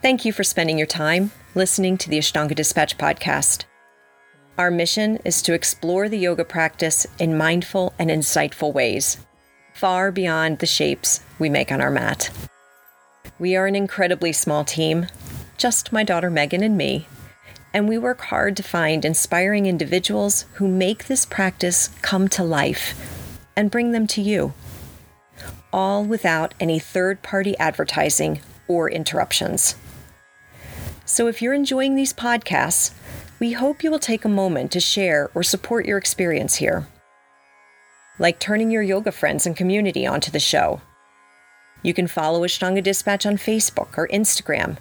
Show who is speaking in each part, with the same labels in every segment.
Speaker 1: Thank you for spending your time listening to the Ashtanga Dispatch podcast. Our mission is to explore the yoga practice in mindful and insightful ways, far beyond the shapes we make on our mat. We are an incredibly small team, just my daughter Megan and me, and we work hard to find inspiring individuals who make this practice come to life and bring them to you, all without any third party advertising or interruptions. So if you're enjoying these podcasts, we hope you will take a moment to share or support your experience here. Like turning your yoga friends and community onto the show. You can follow Ashtanga Dispatch on Facebook or Instagram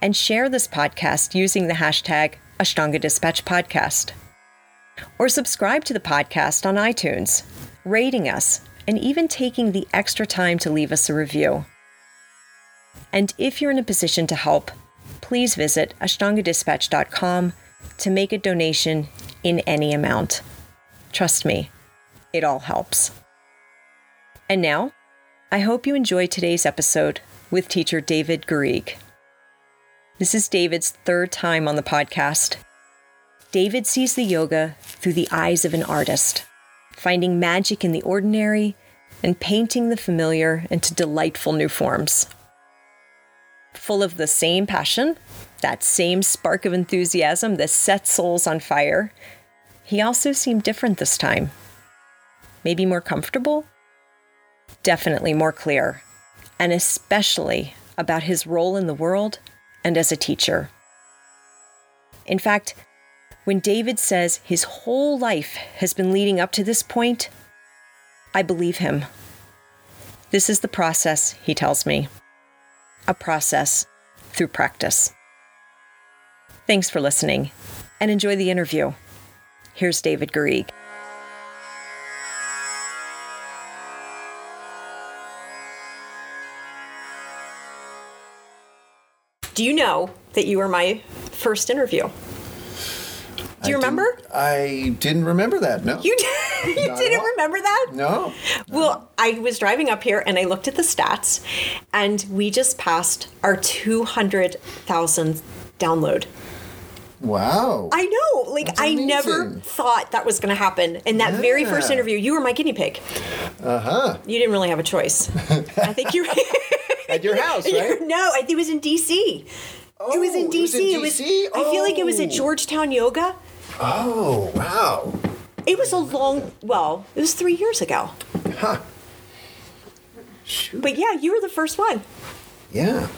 Speaker 1: and share this podcast using the hashtag Ashtanga Dispatch Podcast. Or subscribe to the podcast on iTunes, rating us, and even taking the extra time to leave us a review. And if you're in a position to help, please visit ashtangadispatch.com to make a donation in any amount. Trust me, it all helps. And now, I hope you enjoyed today's episode with teacher David Garrigues. This is David's third time on the podcast. David sees the yoga through the eyes of an artist, finding magic in the ordinary and painting the familiar into delightful new forms. Full of the same passion, that same spark of enthusiasm that sets souls on fire, he also seemed different this time. Maybe more comfortable? Definitely more clear, and especially about his role in the world and as a teacher. In fact, when David says his whole life has been leading up to this point, I believe him. This is the process, he tells me. A process through practice. Thanks for listening and enjoy the interview. Here's David Garrigues. Do you know that you were my first interview? Do you
Speaker 2: I
Speaker 1: remember?
Speaker 2: Didn't, I didn't remember that. No.
Speaker 1: You, you didn't remember that?
Speaker 2: No.
Speaker 1: Well, I was driving up here and I looked at the stats, and we just passed our 200,000 download.
Speaker 2: Wow.
Speaker 1: I know. Like, I never thought that was going to happen. In that very first interview, you were my guinea pig.
Speaker 2: Uh huh.
Speaker 1: You didn't really have a choice. I think you
Speaker 2: At your house, right?
Speaker 1: No, I think it was in DC. it was in
Speaker 2: Oh,
Speaker 1: DC.
Speaker 2: it was in
Speaker 1: It was.
Speaker 2: DC?
Speaker 1: I feel like it was at
Speaker 2: Oh.
Speaker 1: Georgetown Yoga.
Speaker 2: Oh wow.
Speaker 1: It was a long. Well, it was three years ago.
Speaker 2: Huh. Shoot.
Speaker 1: But yeah, you were the first one.
Speaker 2: Yeah.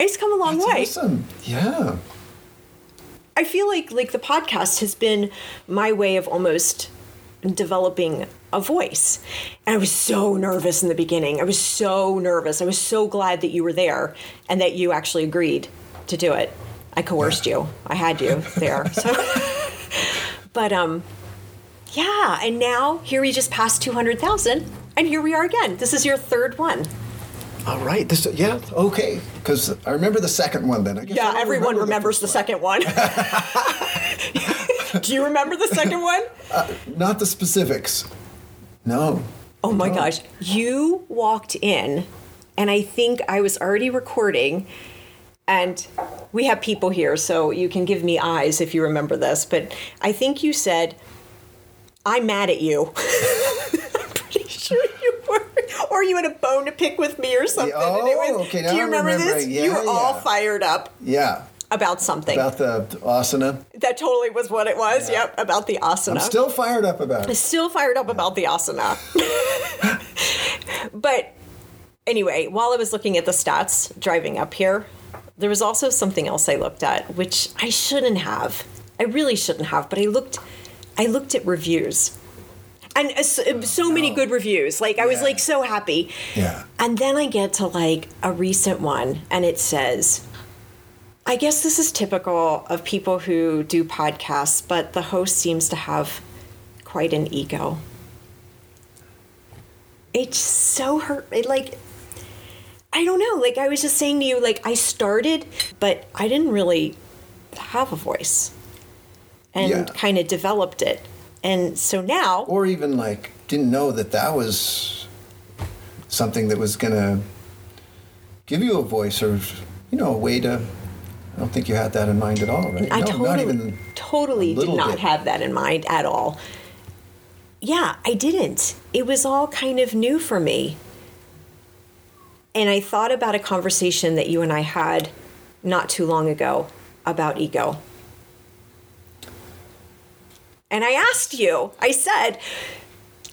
Speaker 1: It's come a long
Speaker 2: That's
Speaker 1: way.
Speaker 2: awesome. Yeah.
Speaker 1: I feel like like the podcast has been my way of almost developing a voice. And I was so nervous in the beginning. I was so nervous. I was so glad that you were there and that you actually agreed to do it. I coerced you. I had you there. So But um yeah, and now here we just passed 200,000 and here we are again. This is your third one.
Speaker 2: All right. This. Yeah. Okay. Because I remember the second one. Then I guess
Speaker 1: Yeah,
Speaker 2: don't
Speaker 1: everyone
Speaker 2: remember
Speaker 1: remembers the,
Speaker 2: first
Speaker 1: second one. Do you remember the second one?
Speaker 2: one. Not the specifics. No.
Speaker 1: Oh my gosh. You walked in, and I think I was already recording, and we have people here, so you can give me eyes if you remember this, but I think you said, I'm mad at you. I'm pretty sure you were. Or you had a bone to pick with me or something. and it
Speaker 2: oh,
Speaker 1: was-
Speaker 2: okay,
Speaker 1: Do you remember,
Speaker 2: remember.
Speaker 1: this?
Speaker 2: Yeah,
Speaker 1: you were all fired up
Speaker 2: Yeah.
Speaker 1: about something.
Speaker 2: About the asana.
Speaker 1: that totally was what it was. Yep, about the asana.
Speaker 2: I'm still fired up about it.
Speaker 1: still fired up about the asana. but anyway, while I was looking at the stats driving up here, there was also something else I looked at, which I shouldn't have. I really shouldn't have, but I looked I looked at reviews. And uh, so, so many good reviews. Like I was
Speaker 2: Yeah.
Speaker 1: like so happy.
Speaker 2: Yeah.
Speaker 1: And then I get to like a recent one and it says I guess this is typical of people who do podcasts, but the host seems to have quite an ego. It's so hurt. It like, I don't know. Like I was just saying to you, like I started, but I didn't really have a voice, and
Speaker 2: Yeah.
Speaker 1: kind of developed it. And so now,
Speaker 2: or even like didn't know that that was something that was gonna give you a voice or you know, a way to. I don't think you had that in mind at all, right?
Speaker 1: I
Speaker 2: no,
Speaker 1: totally,
Speaker 2: not even
Speaker 1: totally did not
Speaker 2: bit.
Speaker 1: have that in mind at all. Yeah, I didn't. It was all kind of new for me. And I thought about a conversation that you and I had not too long ago about ego. And I asked you, I said,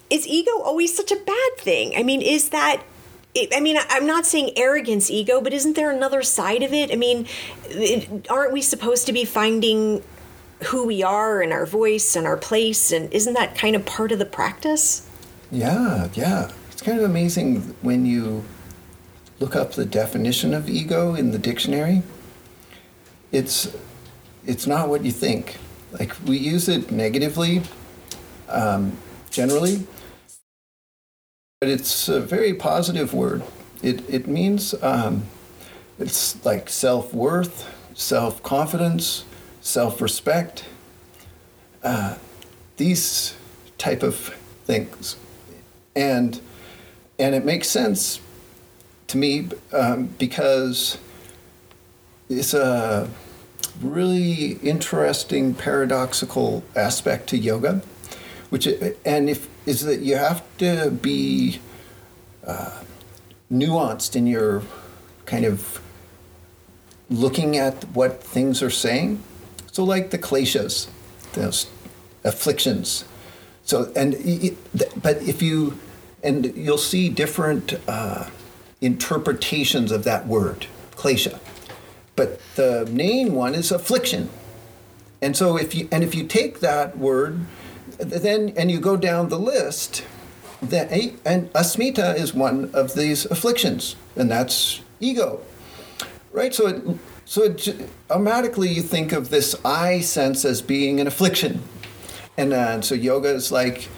Speaker 1: is ego always such a bad thing? I mean, is that I mean, I'm not saying arrogance, ego, but isn't there another side of it? I mean, aren't we supposed to be finding who we are and our voice and our place? And isn't that kind of part of the practice?
Speaker 2: Yeah, yeah. It's kind of amazing when you look up the definition of ego in the dictionary. It's it's not what you think. Like we use it negatively, um, generally, but it's a very positive word. It it means um, it's like self worth, self confidence, self respect. Uh, these type of things and and it makes sense to me um, because it's a really interesting paradoxical aspect to yoga which it, and if is that you have to be uh, nuanced in your kind of looking at what things are saying. So like the kleshas those afflictions. So and y- but if you and you'll see different uh, interpretations of that word klesha. But the main one is affliction. And so if you and if you take that word then and you go down the list then and asmita is one of these afflictions and that's ego. Right? So it so it, automatically you think of this i sense as being an affliction. And uh, so yoga is like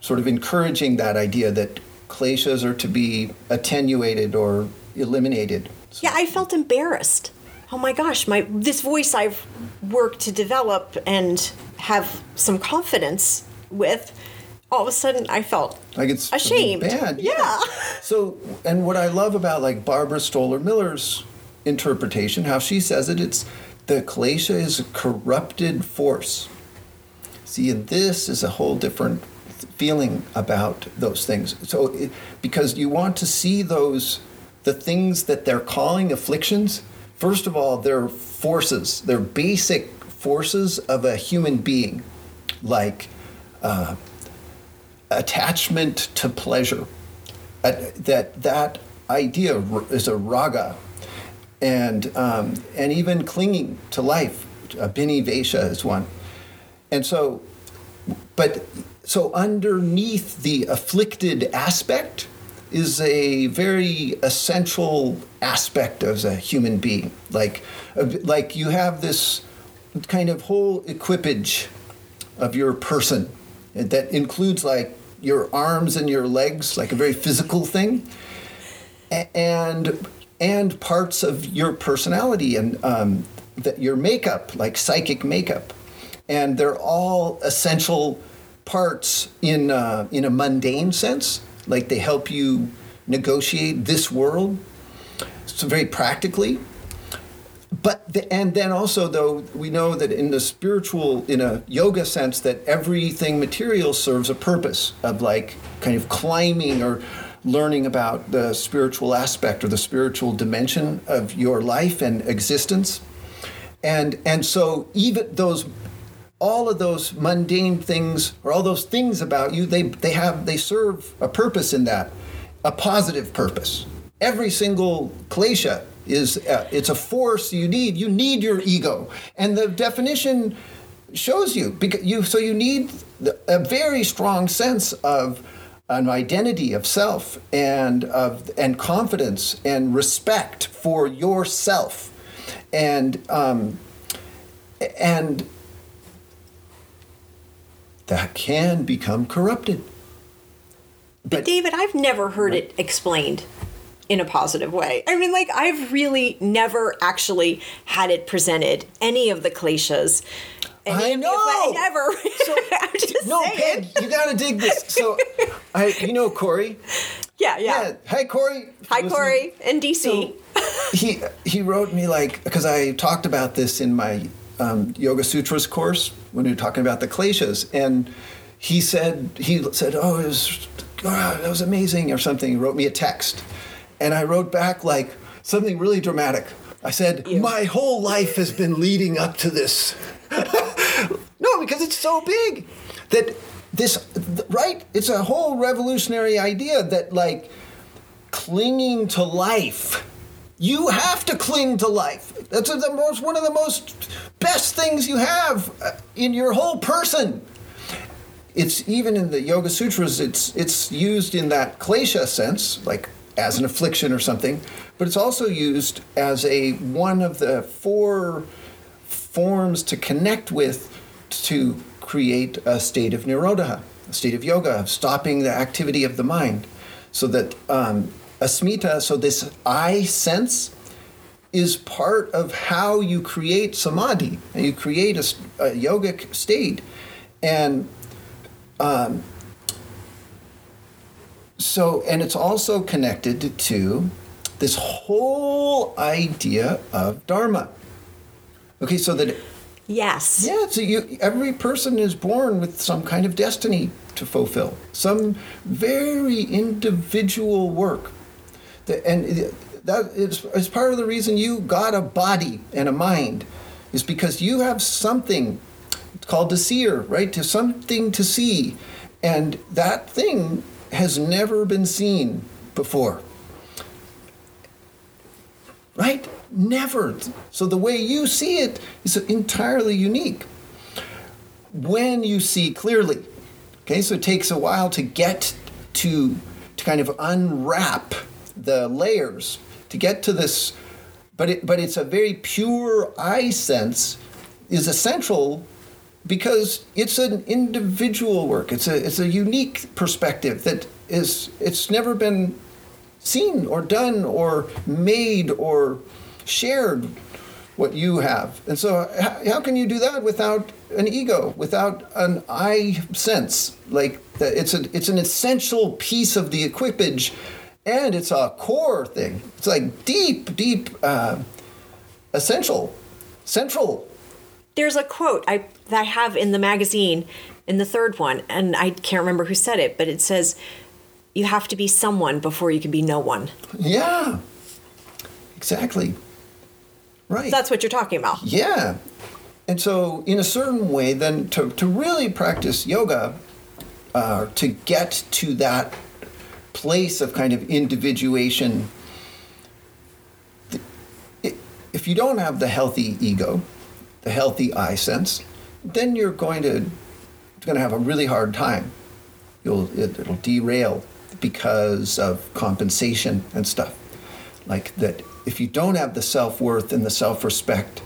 Speaker 2: sort of encouraging that idea that kleshas are to be attenuated or eliminated.
Speaker 1: Yeah, I felt embarrassed. Oh my gosh, my this voice I've worked to develop and have some confidence with, all of a sudden I felt
Speaker 2: Like it's
Speaker 1: ashamed.
Speaker 2: bad.
Speaker 1: Yeah.
Speaker 2: So, and what I love about like Barbara Stoler Miller's interpretation, how she says it, it's the klesha is a corrupted force. See, and this is a whole different feeling about those things. So, it, because you want to see those, the things that they're calling afflictions, first of all, they're forces, they're basic forces of a human being, like uh, attachment to pleasure. Uh, that that idea is a raga, and um, and even clinging to life. Uh, Bini Vesha is one, and so, but so underneath the afflicted aspect is a very essential aspect as a human being. Like, uh, like you have this kind of whole equipage of your person that includes like your arms and your legs, like a very physical thing, and and parts of your personality and um, that your makeup, like psychic makeup, and they're all essential parts in uh, in a mundane sense. Like they help you negotiate this world, so very practically but the, and then also though we know that in the spiritual in a yoga sense that everything material serves a purpose of like kind of climbing or learning about the spiritual aspect or the spiritual dimension of your life and existence and and so even those all of those mundane things or all those things about you they they have they serve a purpose in that a positive purpose. Every single klesha is uh, it's a force you need. You need your ego. And the definition shows you because you so you need a very strong sense of an identity of self and of and confidence and respect for yourself. And um, and that can become corrupted
Speaker 1: But David, I've never heard it explained in a positive way. I mean, like I've really never actually had it presented any of the any
Speaker 2: I
Speaker 1: of
Speaker 2: know!
Speaker 1: never. I'm just
Speaker 2: no,
Speaker 1: saying.
Speaker 2: Peg, you gotta dig this. So, I, you know, Corey.
Speaker 1: Yeah, yeah.
Speaker 2: Yeah. Hi, Corey.
Speaker 1: Hi,
Speaker 2: Listening.
Speaker 1: Corey in DC.
Speaker 2: he he wrote me like because I talked about this in my um, Yoga Sutras course when we were talking about the kleshas, and he said he said, "Oh, it was, oh, that was amazing" or something. He wrote me a text, and I wrote back like something really dramatic. I said,
Speaker 1: Ew.
Speaker 2: "My whole life has been leading up to this." no, because it's so big that this right. It's a whole revolutionary idea that like clinging to life. You have to cling to life. That's the most one of the most best things you have uh, in your whole person. It's even in the Yoga Sutras. It's it's used in that klesha sense, like as an affliction or something, but it's also used as a one of the four forms to connect with to create a state of nirodha, a state of yoga, stopping the activity of the mind, so that um, asmita, so this I sense, is part of how you create samadhi and you create a yogic state, and um, so and it's also connected to this whole idea of dharma. Okay, so that
Speaker 1: Yes.
Speaker 2: yeah, so you, every person is born with some kind of destiny to fulfill, some very individual work. And that is, is part of the reason you got a body and a mind, is because you have something it's called the seer, right? To something to see. And that thing has never been seen before. Right? Never. So the way you see it is entirely unique. When you see clearly. Okay, so it takes a while to get to to kind of unwrap the layers to get to this but it but it's a very pure I sense is essential because it's an individual work. It's a it's a unique perspective that is it's never been seen or done or made or shared what you have. And so how, can you do that without an ego, without an I sense? Like it's a it's an essential piece of the equipage and it's a core thing. It's like deep, deep uh, essential, central
Speaker 1: There's a quote I that I have in the magazine in the third one, and I can't remember who said it, but it says, "You have to be someone before you can be no one."
Speaker 2: Yeah, exactly. Right.
Speaker 1: That's what you're talking about.
Speaker 2: yeah. And so, in a certain way, then to, to really practice yoga, uh, to get to that place of kind of individuation, if you don't have the healthy ego, the healthy I sense, then you're going to going to have a really hard time. You'll it, it'll derail because of compensation and stuff. Like that, if you don't have the self worth and the self respect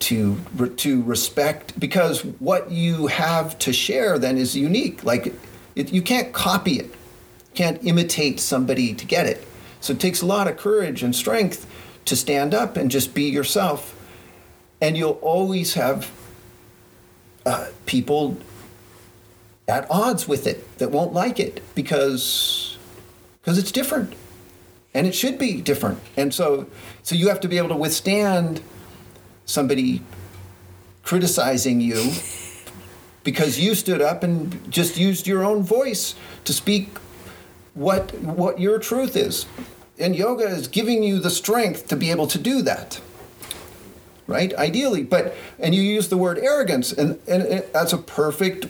Speaker 2: to to respect, because what you have to share then is unique. Like it, you can't copy it, can't imitate somebody to get it. So it takes a lot of courage and strength to stand up and just be yourself, and you'll always have uh, people at odds with it that won't like it because because it's different. And it should be different. And so so you have to be able to withstand somebody criticizing you because you stood up and just used your own voice to speak what what your truth is and yoga is giving you the strength to be able to do that right ideally but and you use the word arrogance and and it, that's a perfect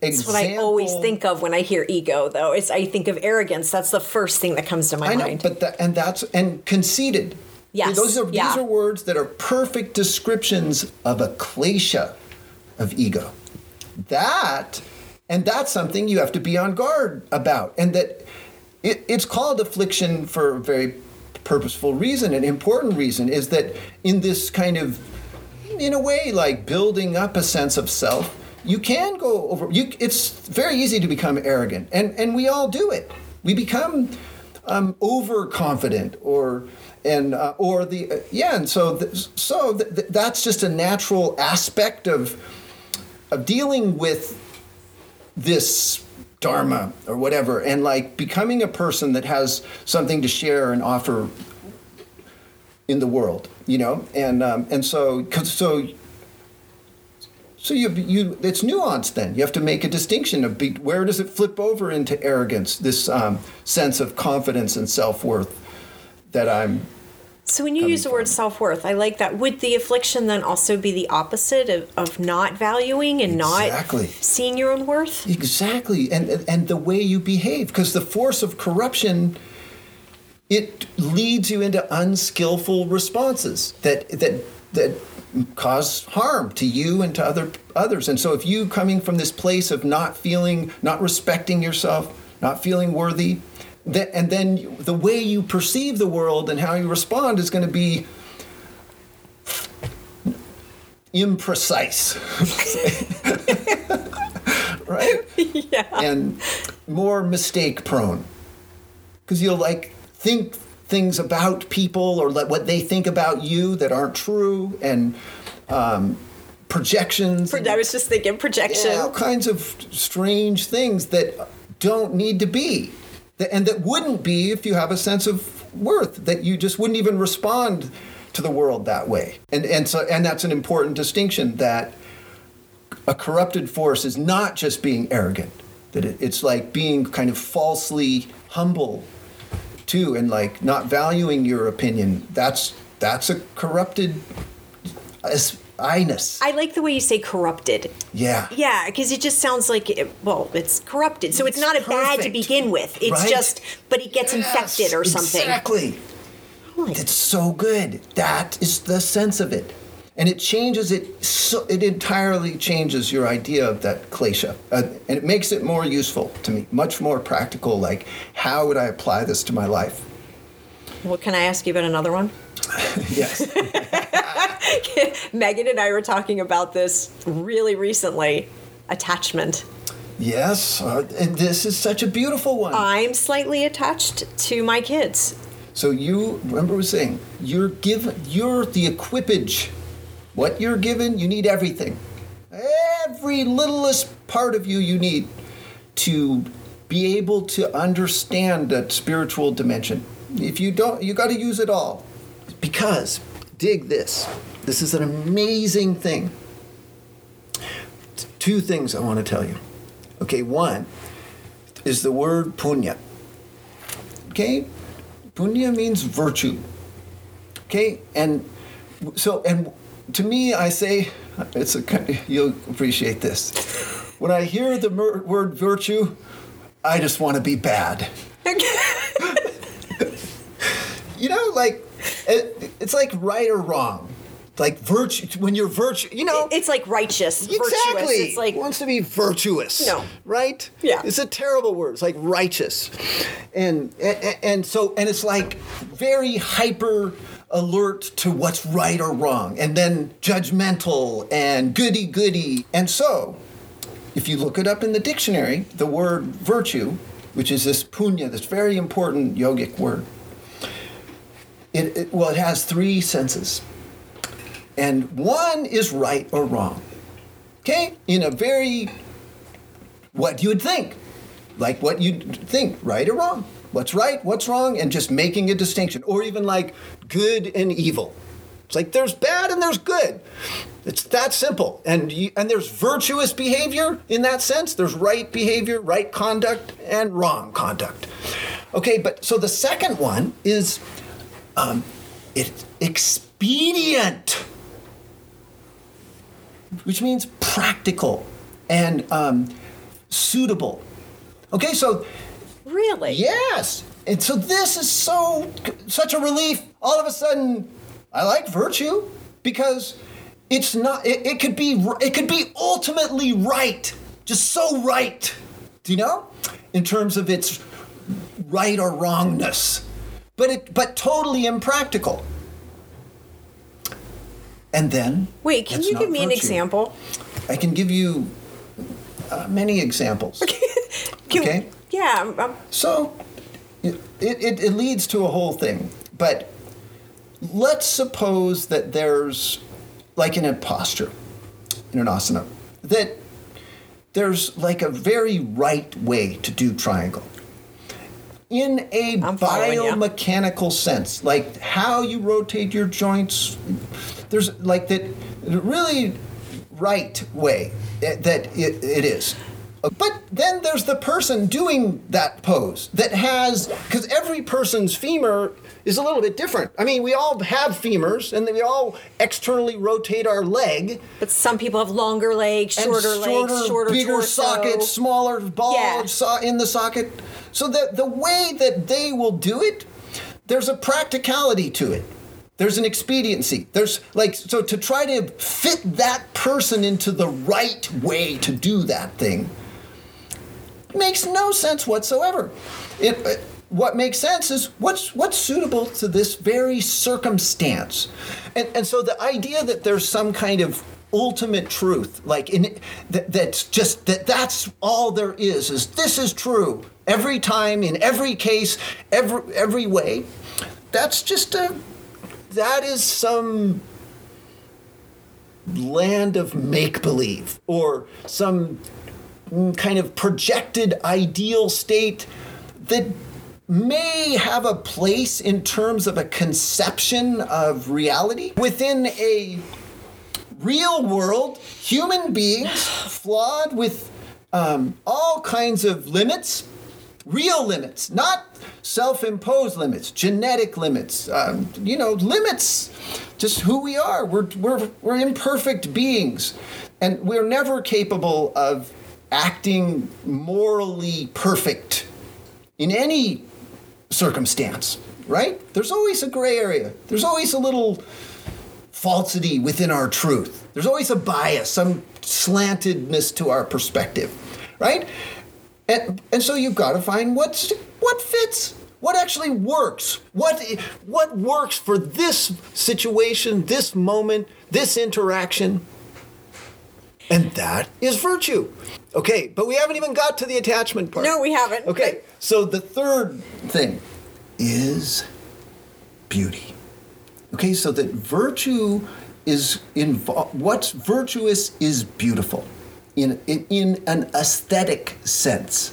Speaker 1: That's what I always think of when I hear ego, though. Is I think of arrogance. That's the first thing that comes to my
Speaker 2: I know,
Speaker 1: mind.
Speaker 2: but that, and that's and conceited.
Speaker 1: Yes,
Speaker 2: those are
Speaker 1: yeah.
Speaker 2: these are words that are perfect descriptions of a klesha of ego. That and that's something you have to be on guard about, and that it, it's called affliction for a very purposeful reason, an important reason is that in this kind of, in a way, like building up a sense of self, you can go over. You, it's very easy to become arrogant, and and we all do it. We become um, overconfident, or and uh, or the uh, yeah, and so th- so th- th- that's just a natural aspect of of dealing with this dharma or whatever, and like becoming a person that has something to share and offer in the world, you know, and um, and so so so you you it's nuanced. Then you have to make a distinction of be, where does it flip over into arrogance, this um, sense of confidence and self worth that I'm.
Speaker 1: So when you use the word self worth, I like that. Would the affliction then also be the opposite of, of not valuing and
Speaker 2: Exactly.
Speaker 1: not seeing your own worth?
Speaker 2: Exactly, and and the way you behave, because the force of corruption, it leads you into unskillful responses that that that cause harm to you and to other others. And so, if you coming from this place of not feeling, not respecting yourself, not feeling worthy, that and then the way you perceive the world and how you respond is going to be imprecise. right?
Speaker 1: Yeah.
Speaker 2: And more mistake prone. Because you'll like think things about people or let what they think about you that aren't true and um, projections.
Speaker 1: I was just thinking projection.
Speaker 2: Yeah, all kinds of strange things that don't need to be. That- And that wouldn't be if you have a sense of worth, that you just wouldn't even respond to the world that way. And, and, so, and that's an important distinction that a corrupted force is not just being arrogant, that it, it's like being kind of falsely humble too and like not valuing your opinion. That's, that's a corrupted I-ness.
Speaker 1: I like the way you say corrupted.
Speaker 2: yeah.
Speaker 1: Yeah, because it just sounds like it, well, it's corrupted, so it's,
Speaker 2: It's
Speaker 1: not a bad to begin with. It's
Speaker 2: Right?
Speaker 1: just, but it gets infected or something.
Speaker 2: Exactly.
Speaker 1: Like-
Speaker 2: It's so good. That is the sense of it. And it changes it, so, it entirely changes your idea of that klesha. Uh, and it makes it more useful to me, much more practical. Like, how would I apply this to my life?
Speaker 1: Well, can I ask you about another one?
Speaker 2: Yes.
Speaker 1: Megan and I were talking about this really recently. Attachment.
Speaker 2: yes. Uh, and this is such a beautiful one.
Speaker 1: I'm slightly attached to my kids.
Speaker 2: So you remember we were saying you're given you're the equipage. What you're given, you need everything. Every littlest part of you you need to be able to understand that spiritual dimension. If you don't, you got to use it all. Because dig this. This is an amazing thing. Two things I want to tell you. Okay, one is the word punya. Okay? Punya means virtue. Okay? And so, and to me, I say, it's a, you'll appreciate this. When I hear the mer- word virtue, I just want to be bad. You know, like, it, it's like right or wrong. Like virtue, when you're virtue, you know.
Speaker 1: It's like righteous,
Speaker 2: Exactly.
Speaker 1: virtuous. It's like
Speaker 2: wants to be virtuous.
Speaker 1: No.
Speaker 2: Right?
Speaker 1: Yeah.
Speaker 2: It's a terrible word. It's like righteous. And and, and so and it's like very hyper alert to what's right or wrong and then judgmental and goody goody. And so if you look it up in the dictionary, the word virtue, which is this punya, this very important yogic word, it, it well it has three senses and one is right or wrong. Okay? In a very, what you would think, like what you'd think, right or wrong. What's right, what's wrong, and just making a distinction. Or even like good and evil. It's like there's bad and there's good. It's that simple. And you, and there's virtuous behavior in that sense. There's right behavior, right conduct, and wrong conduct. Okay, but so the second one is um, it's expedient which means practical and um, suitable. Okay, so
Speaker 1: really.
Speaker 2: yes, and so this is so such a relief. All of a sudden, I like virtue because it's not. It, it could be. It could be ultimately right, just so right. Do you know? In terms of its right or wrongness, but it but totally impractical. And then
Speaker 1: Wait, can you give me an example?
Speaker 2: I can give you uh, many examples.
Speaker 1: Can-
Speaker 2: Okay.
Speaker 1: Yeah. I'm-
Speaker 2: So it, it, it leads to a whole thing. But let's suppose that there's like an imposture in an asana, that there's like a very right way to do triangle. in a biomechanical sense, like how you rotate your joints. There's like that really right way eh, that it, it is. But then there's the person doing that pose that has, because every person's femur is a little bit different. I mean, we all have femurs and we all externally rotate our leg.
Speaker 1: But some people have longer legs,
Speaker 2: and
Speaker 1: shorter, legs, shorter
Speaker 2: bigger
Speaker 1: torso.
Speaker 2: socket, smaller ball
Speaker 1: Yeah.
Speaker 2: in the socket. So the the way that they will do it, there's a practicality to it. There's an expediency. There's like so to try to fit that person into the right way to do that thing makes no sense whatsoever. It, uh, what makes sense is what's what's suitable to this very circumstance, and and so the idea that there's some kind of ultimate truth, like in that, that's just that that's all there is, is this is true every time in every case, every every way. That's just a that is some land of make believe or some kind of projected ideal state that may have a place in terms of a conception of reality within a real world, human beings flawed with um, all kinds of limits, real limits, not self imposed limits, genetic limits, um, you know, limits, just who we are. We're, we're, we're imperfect beings, and we're never capable of acting morally perfect in any circumstance, right? There's always a gray area, there's always a little falsity within our truth. There's always a bias, some slantedness to our perspective, right? And, and so you've got to find what's what fits, what actually works, what what works for this situation, this moment, this interaction. And that is virtue. Okay, but we haven't even got to the attachment part.
Speaker 1: No, we haven't.
Speaker 2: Okay, so the third thing is beauty. Okay, so that virtue is involved. What's virtuous is beautiful, in in, in an aesthetic sense.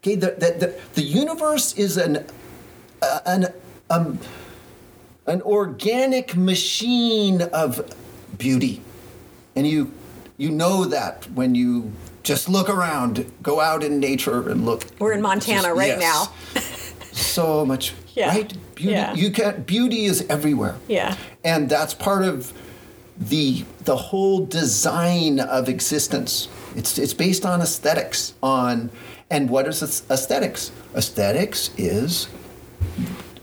Speaker 2: Okay, the the, the, the universe is an uh, an um, an organic machine of beauty, and you you know that when you just look around, go out in nature and look.
Speaker 1: We're in Montana
Speaker 2: Just-
Speaker 1: right
Speaker 2: yes.
Speaker 1: now.
Speaker 2: so much
Speaker 1: Yeah.
Speaker 2: right beauty
Speaker 1: Yeah.
Speaker 2: you can beauty is everywhere
Speaker 1: Yeah.
Speaker 2: and that's part of the the whole design of existence. It's it's based on aesthetics on and what is aesthetics? Aesthetics is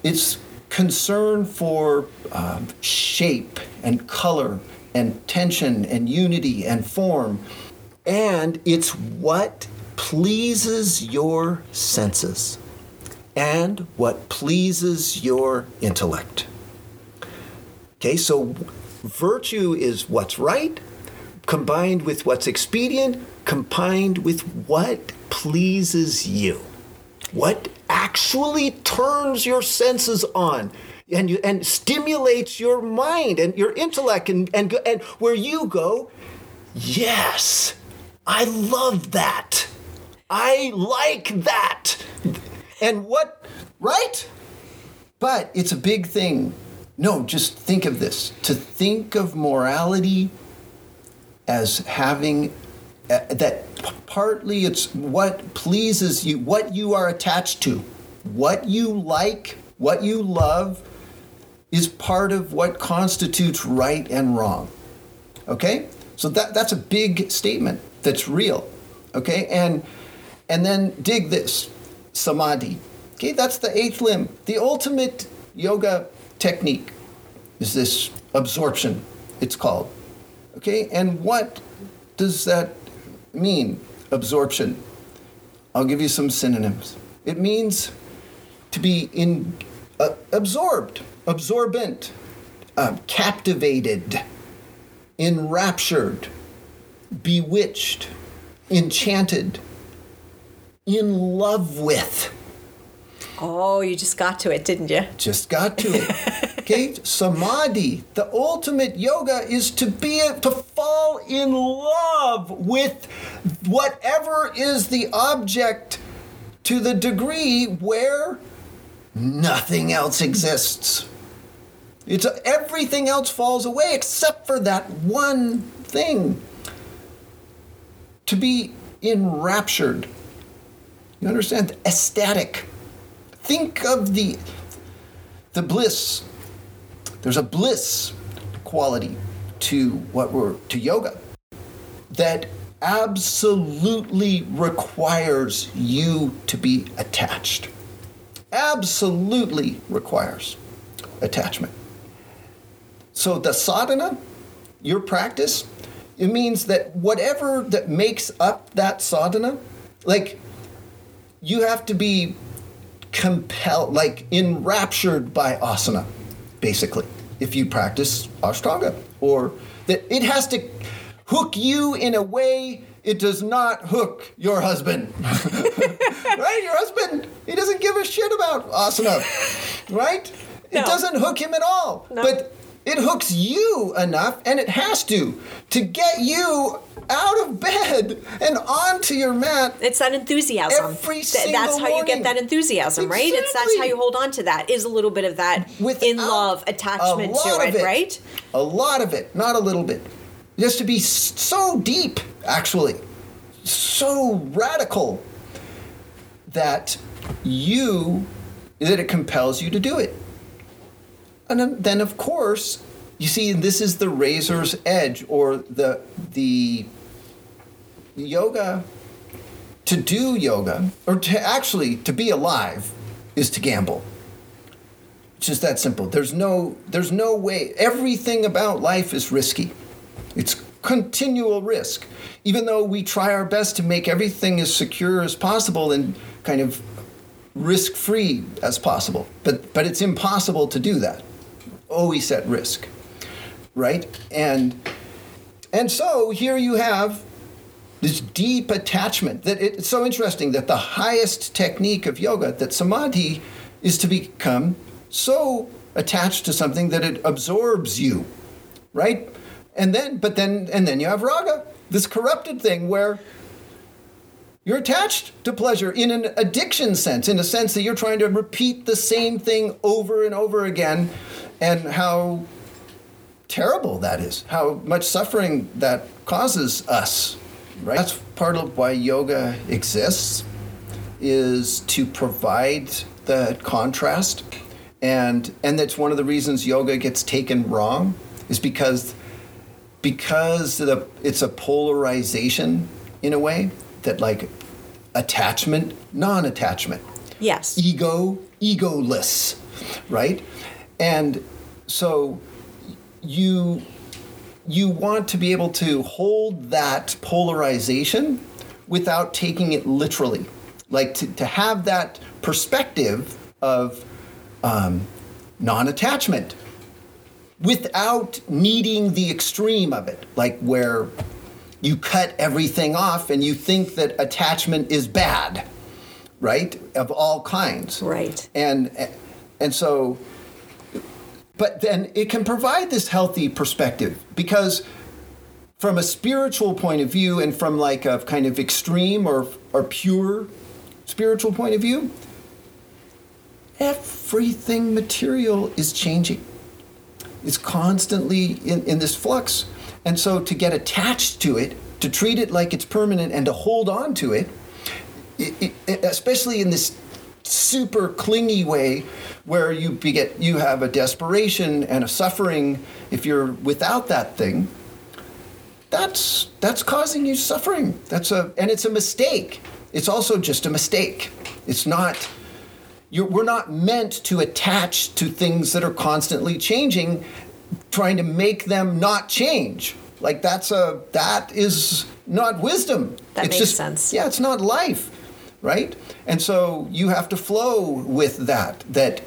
Speaker 2: it's concern for um, shape and color and tension and unity and form. And it's what pleases your senses and what pleases your intellect. Okay, so virtue is what's right, combined with what's expedient, combined with what pleases you. What actually turns your senses on and, you, and stimulates your mind and your intellect, and, and, and where you go, yes, I love that. I like that. And what, right? But it's a big thing. No, just think of this. To think of morality as having uh, that partly it's what pleases you, what you are attached to, what you like, what you love is part of what constitutes right and wrong. Okay? So that that's a big statement that's real. Okay? And and then dig this samadhi. Okay, that's the eighth limb. The ultimate yoga technique is this absorption, it's called. Okay, and what does that mean, absorption? I'll give you some synonyms. It means to be in uh, absorbed, absorbent, uh, captivated, enraptured, bewitched, enchanted, in love with.
Speaker 1: Oh, you just got to it, didn't you?
Speaker 2: Just got to it. Okay, samadhi, the ultimate yoga is to be to fall in love with whatever is the object to the degree where nothing else exists. It's everything else falls away except for that one thing. To be enraptured. You understand? Ecstatic. Think of the the bliss. There's a bliss quality to what we're to yoga that absolutely requires you to be attached. Absolutely requires attachment. So the sadhana, your practice, it means that whatever that makes up that sadhana, like you have to be compelled, like enraptured by asana, basically, if you practice Ashtanga. Or that it has to hook you in a way it does not hook your husband. right? Your husband, he doesn't give a shit about asana. Right? No. It doesn't hook him at all. No. But it hooks you enough, and it has to, to get you out of bed and onto your mat.
Speaker 1: It's that enthusiasm.
Speaker 2: Every single
Speaker 1: That's how
Speaker 2: morning.
Speaker 1: you get that enthusiasm,
Speaker 2: exactly.
Speaker 1: right? It's that's how you hold on to that. Is a little bit of that Without in love attachment to it,
Speaker 2: it,
Speaker 1: right?
Speaker 2: A lot of it, not a little bit. It has to be so deep, actually, so radical that you that it compels you to do it. And then, of course, you see, this is the razor's edge, or the the yoga. To do yoga, or to actually to be alive, is to gamble. It's just that simple. There's no there's no way. Everything about life is risky. It's continual risk. Even though we try our best to make everything as secure as possible and kind of risk free as possible. But but it's impossible to do that always at risk, right? And and so here you have this deep attachment that it, it's so interesting that the highest technique of yoga that samadhi is to become so attached to something that it absorbs you right and then but then and then you have raga this corrupted thing where you're attached to pleasure in an addiction sense in a sense that you're trying to repeat the same thing over and over again and how terrible that is, how much suffering that causes us. Right? That's part of why yoga exists is to provide the contrast and and that's one of the reasons yoga gets taken wrong is because because the, it's a polarization in a way that like attachment non-attachment
Speaker 1: yes
Speaker 2: ego egoless right and so you you want to be able to hold that polarization without taking it literally. Like to, to have that perspective of um, non-attachment without needing the extreme of it. Like where you cut everything off and you think that attachment is bad right? Of all kinds.
Speaker 1: Right.
Speaker 2: And and so but then it can provide this healthy perspective because from a spiritual point of view and from like a kind of extreme or, or pure spiritual point of view, everything material is changing. It's constantly in, in this flux. And so to get attached to it, to treat it like it's permanent and to hold on to it, it, it especially in this super clingy way where you get you have a desperation and a suffering if you're without that thing. That's that's causing you suffering. That's a and it's a mistake. It's also just a mistake. It's not we're not meant to attach to things that are constantly changing trying to make them not change. Like that's a that is not wisdom.
Speaker 1: That
Speaker 2: it's
Speaker 1: makes
Speaker 2: just,
Speaker 1: sense.
Speaker 2: yeah it's not life right? And so you have to flow with that that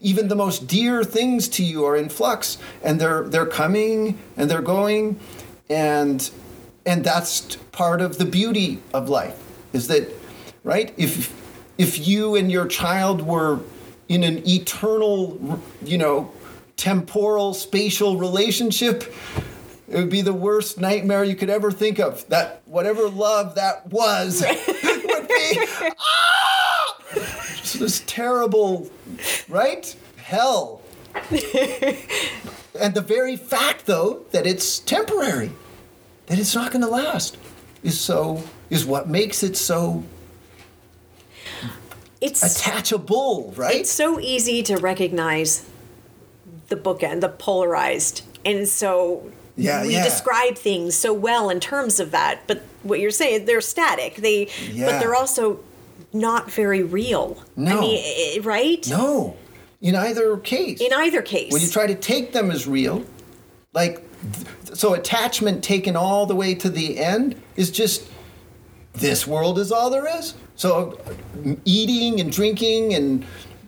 Speaker 2: even the most dear things to you are in flux and they're they're coming and they're going and and that's part of the beauty of life is that right if if you and your child were in an eternal you know temporal spatial relationship it would be the worst nightmare you could ever think of that whatever love that was would be ah! this terrible, right? Hell. and the very fact, though, that it's temporary, that it's not going to last, is so is what makes it so
Speaker 3: It's
Speaker 2: attachable, right?
Speaker 3: it's so easy to recognize the bookend, the polarized, and so
Speaker 2: Yeah,
Speaker 3: we
Speaker 2: yeah.
Speaker 3: describe things so well in terms of that. But what you're saying, they're static. They,
Speaker 2: Yeah.
Speaker 3: but they're also not very real. I
Speaker 2: No.
Speaker 3: mean, right?
Speaker 2: no, in either case.
Speaker 3: In either case,
Speaker 2: when you try to take them as real, like, so attachment taken all the way to the end is just this world is all there is. So eating and drinking and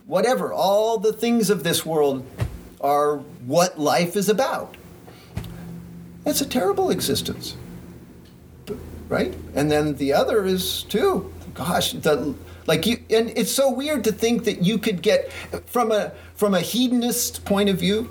Speaker 2: whatever, all the things of this world are what life is about. It's a terrible existence. Right? And then the other is too. Gosh, the like you and it's so weird to think that you could get from a from a hedonist point of view,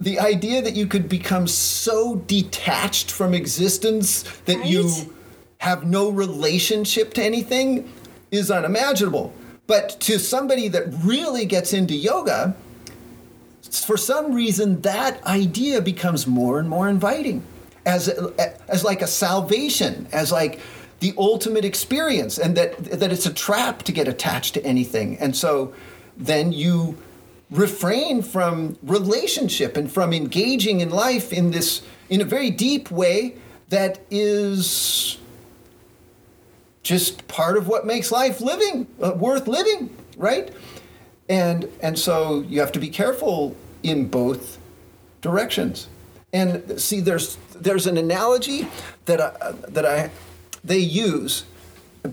Speaker 2: the idea that you could become so detached from existence that
Speaker 3: Right?
Speaker 2: you have no relationship to anything is unimaginable. But to somebody that really gets into yoga, for some reason that idea becomes more and more inviting. As as like a salvation as like the ultimate experience and that that it's a trap to get attached to anything. And so then you refrain from relationship and from engaging in life in this in a very deep way that is just part of what makes life living uh, worth living right and and so you have to be careful in both directions. And see there's there's an analogy that I, that I they use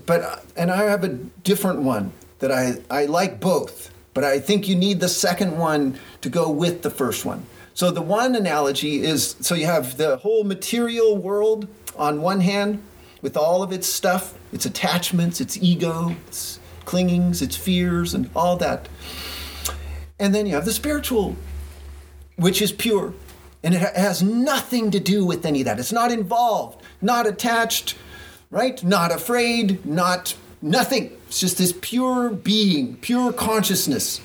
Speaker 2: but and I have a different one that I I like both but I think you need the second one to go with the first one. So the one analogy is so you have the whole material world on one hand with all of its stuff its attachments its ego its clingings its fears and all that and then you have the spiritual, which is pure. And it has nothing to do with any of that. It's not involved, not attached, right? Not afraid, not nothing. It's just this pure being, pure consciousness.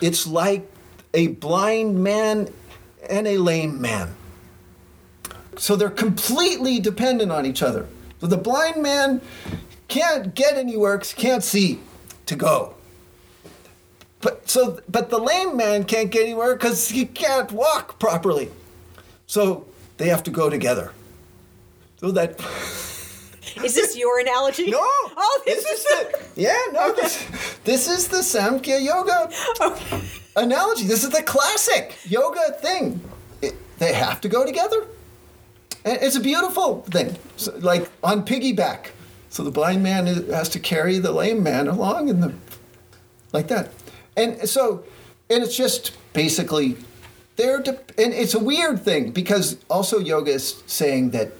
Speaker 2: It's like a blind man and a lame man. So they're completely dependent on each other. So the blind man can't get anywhere 'cause he can't see to go. But so, but the lame man can't get anywhere because he can't walk properly. So they have to go together. So that
Speaker 3: is this your analogy?
Speaker 2: no,
Speaker 3: Oh, this,
Speaker 2: is it. Yeah, no, this, this is the Samkhya Yoga analogy. This is the classic yoga thing. It, they have to go together. And it's a beautiful thing, so, like on piggyback. So the blind man has to carry the lame man along, and the like that. And so, and it's just basically they're de- and it's a weird thing because also yoga is saying that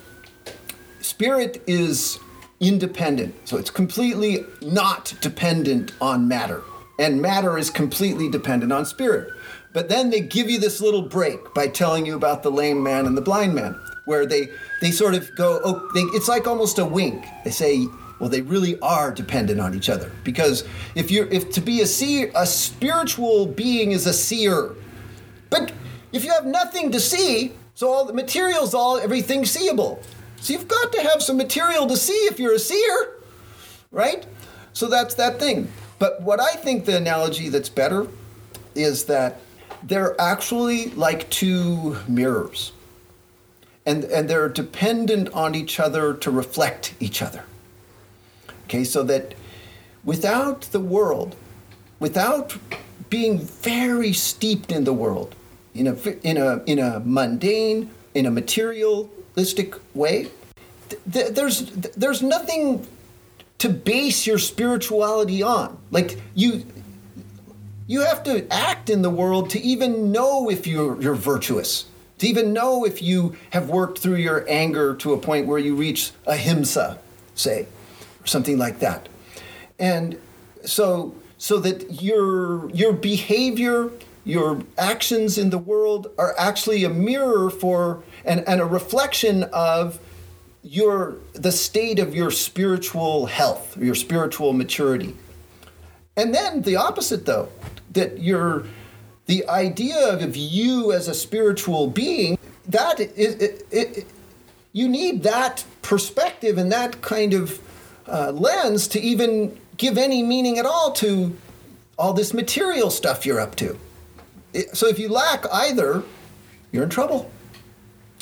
Speaker 2: spirit is independent. So it's completely not dependent on matter. And matter is completely dependent on spirit. But then they give you this little break by telling you about the lame man and the blind man, where they, they sort of go, oh, they, it's like almost a wink. They say, well, they really are dependent on each other. Because if you're, if to be a seer, a spiritual being is a seer, but if you have nothing to see, so all the materials, all everything's seeable. So you've got to have some material to see if you're a seer, right? So that's that thing. But what I think the analogy that's better is that they're actually like two mirrors. And, and they're dependent on each other to reflect each other. Okay, so that without the world, without being very steeped in the world, in a, in a, in a mundane, in a materialistic way, th- th- there's, there's nothing to base your spirituality on. Like you, you have to act in the world to even know if you're, you're virtuous, to even know if you have worked through your anger to a point where you reach ahimsa, say, or something like that. And so, so that your, your behavior, your actions in the world are actually a mirror for and, and a reflection of your the state of your spiritual health, your spiritual maturity. And then the opposite, though, that you're the idea of you as a spiritual being, that is, it, it, you need that perspective and that kind of uh, lens to even give any meaning at all to all this material stuff you're up to. So if you lack either, you're in trouble.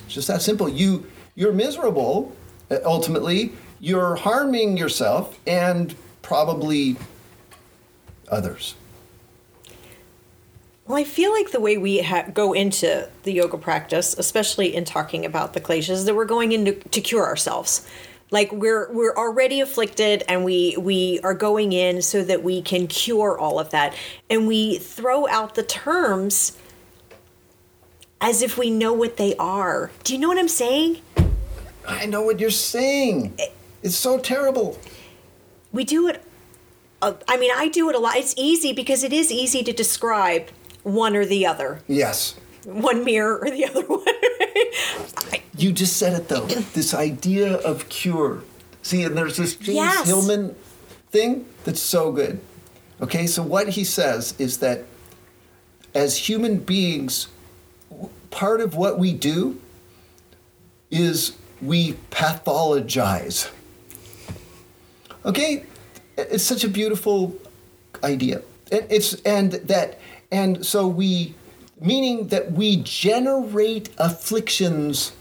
Speaker 2: It's just that simple. You you're miserable. uh, Ultimately, you're harming yourself and probably others.
Speaker 1: Well, I feel like the way we ha- go into the yoga practice, especially in talking about the kleshas, is that we're going in to, to cure ourselves. Like we're we're already afflicted, and we we are going in so that we can cure all of that, and we throw out the terms as if we know what they are. Do you know what I'm saying?
Speaker 2: I know what you're saying. It's so terrible.
Speaker 1: we do it uh, i mean i do it a lot it's easy because it is easy to describe one or the other
Speaker 2: Yes.
Speaker 1: one mirror or the other one I-
Speaker 2: You just said it though. this idea of cure. See, and there's this James
Speaker 1: Yes.
Speaker 2: Hillman thing that's so good. Okay, so what he says is that as human beings, part of what we do is we pathologize. Okay, it's such a beautiful idea. It's and that and so we meaning that we generate afflictions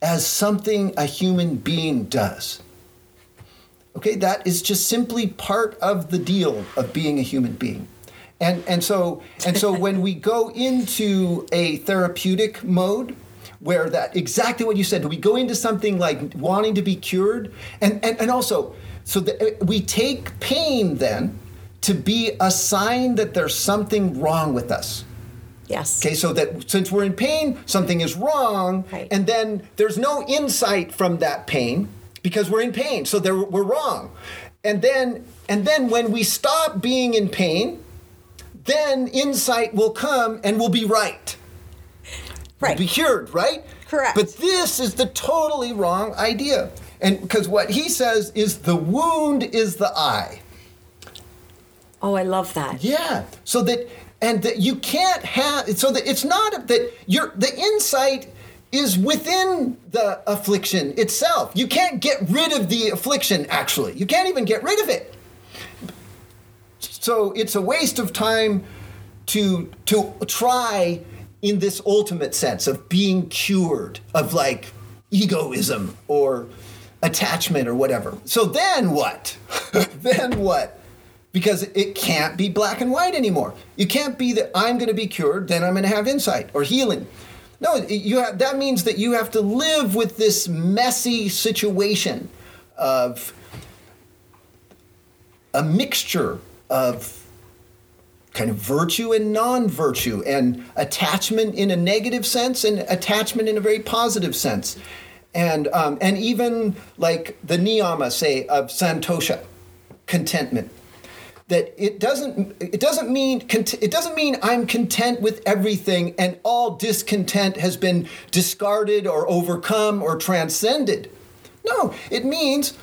Speaker 2: as something a human being does. Okay, that is just simply part of the deal of being a human being. And and so and so when we go into a therapeutic mode where that exactly what you said, do we go into something like wanting to be cured and and, and also so that we take pain then to be a sign that there's something wrong with us.
Speaker 1: yes
Speaker 2: Okay, so that since we're in pain, something is wrong,
Speaker 1: Right.
Speaker 2: and then there's no insight from that pain because we're in pain, so there, we're wrong. And then, and then when we stop being in pain, then insight will come and we'll be right.
Speaker 1: right
Speaker 2: We'll be cured, right?
Speaker 1: Correct.
Speaker 2: But this is the totally wrong idea. And because what he says is the wound is the eye.
Speaker 1: Oh i love that
Speaker 2: Yeah. So that and that you can't have so that it's not that your the insight is within the affliction itself. You can't get rid of the affliction actually. You can't even get rid of it. So it's a waste of time to to try in this ultimate sense of being cured of like egoism or attachment or whatever. So then what? then what? Because it can't be black and white anymore. You can't be that I'm going to be cured, then I'm going to have insight or healing. No, you have, that means that you have to live with this messy situation of a mixture of kind of virtue and non-virtue and attachment in a negative sense and attachment in a very positive sense and um, and even like the niyama say of santosha contentment that it doesn't it doesn't mean it doesn't mean I'm content with everything and all discontent has been discarded or overcome or transcended. No, it means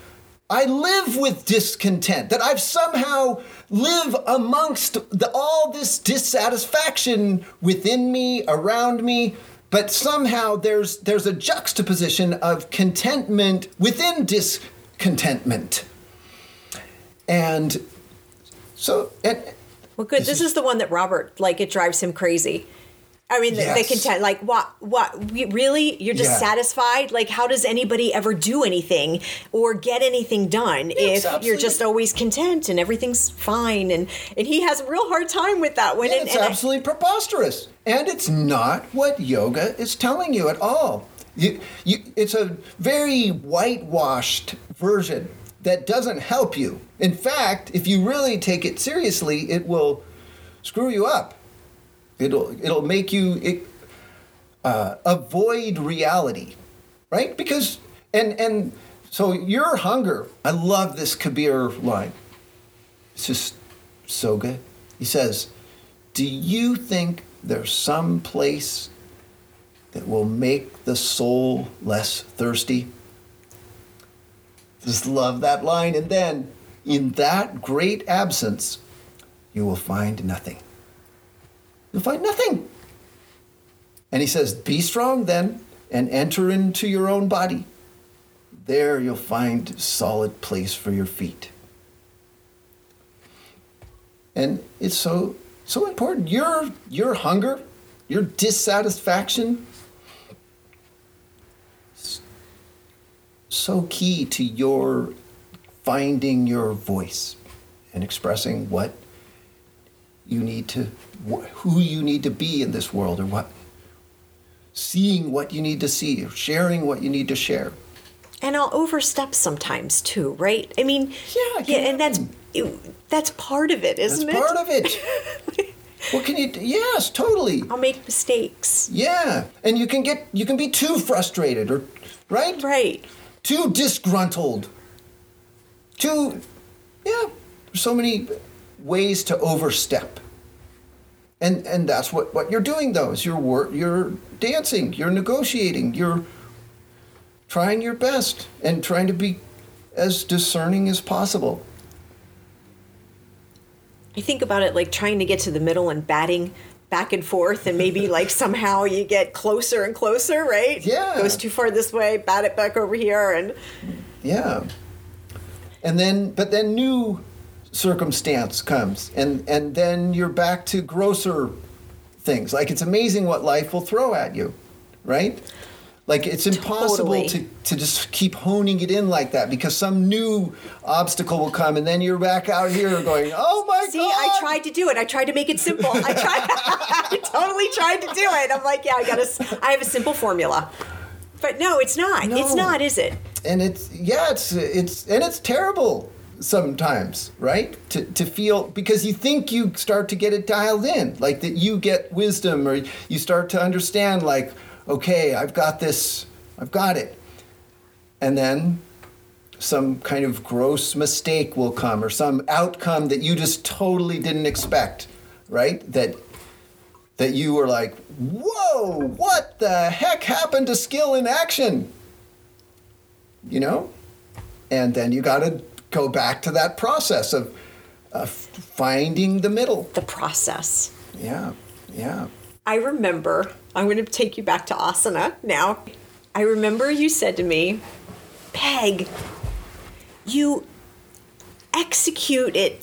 Speaker 2: I live with discontent that I've somehow live amongst the, all this dissatisfaction within me around me but somehow there's there's a juxtaposition of contentment within discontentment and so, and,
Speaker 1: well good this, is, the one that robert like it drives him crazy I mean, the, the
Speaker 2: Yes.
Speaker 1: content, like, what, what, really? You're just
Speaker 2: Yeah.
Speaker 1: satisfied? Like, how does anybody ever do anything or get anything done if you're just always content and everything's fine? And, and he has a real hard time with that one.
Speaker 2: and
Speaker 1: and,
Speaker 2: it's
Speaker 1: and I-
Speaker 2: absolutely preposterous. And it's not what yoga is telling you at all. You, you, it's a very whitewashed version that doesn't help you. In fact, if you really take it seriously, it will screw you up. It'll it'll make you it, uh, avoid reality, right? Because and and so your hunger. I love this Kabir line. It's just so good. He says, "Do you think there's some place that will make the soul less thirsty?" Just love that line, and then in that great absence, you will find nothing. You'll find nothing. And he says, Be strong then and enter into your own body. There you'll find solid place for your feet. And it's so so important. Your your hunger, your dissatisfaction, so key to your finding your voice and expressing what you need to who you need to be in this world or what seeing what you need to see or sharing what you need to share.
Speaker 1: And I'll overstep sometimes too, right? I mean,
Speaker 2: Yeah, it
Speaker 1: yeah, and that's that's part of it isn't it,
Speaker 2: that's
Speaker 1: isn't
Speaker 2: part of it. What can you do yes totally.
Speaker 1: I'll make mistakes.
Speaker 2: yeah and you can get you can be too frustrated or right?
Speaker 1: Right.
Speaker 2: too disgruntled too yeah there's so many ways to overstep and and that's what what you're doing though is you're wor- you're dancing you're negotiating you're trying your best and trying to be as discerning as possible
Speaker 1: I think about it like trying to get to the middle and batting back and forth, and maybe like somehow you get closer and closer, right?
Speaker 2: Yeah.
Speaker 1: Goes too far this way, bat it back over here, and
Speaker 2: Yeah. And then but then new circumstance comes and and then you're back to grosser things. Like it's amazing what life will throw at you, right? Like it's impossible
Speaker 1: Totally.
Speaker 2: to, to just keep honing it in like that because some new obstacle will come and then you're back out here going, Oh my
Speaker 1: see,
Speaker 2: god See,
Speaker 1: I tried to do it. I tried to make it simple. I tried. I totally tried to do it. I'm like, yeah, I got to. I have a simple formula, but no, it's not. It's not, is it?
Speaker 2: And it's yeah it's it's and it's terrible sometimes right? To, to feel because you think you start to get it dialed in like that you get wisdom or you start to understand like okay i've got this i've got it. And then some kind of gross mistake will come or some outcome that you just totally didn't expect right? That that you were like whoa what the heck happened to skill in action you know and then you got to go back to that process of uh, finding the middle
Speaker 1: The process.
Speaker 2: yeah yeah
Speaker 1: I remember, I'm going to take you back to asana now. I remember you said to me, Peg, you execute it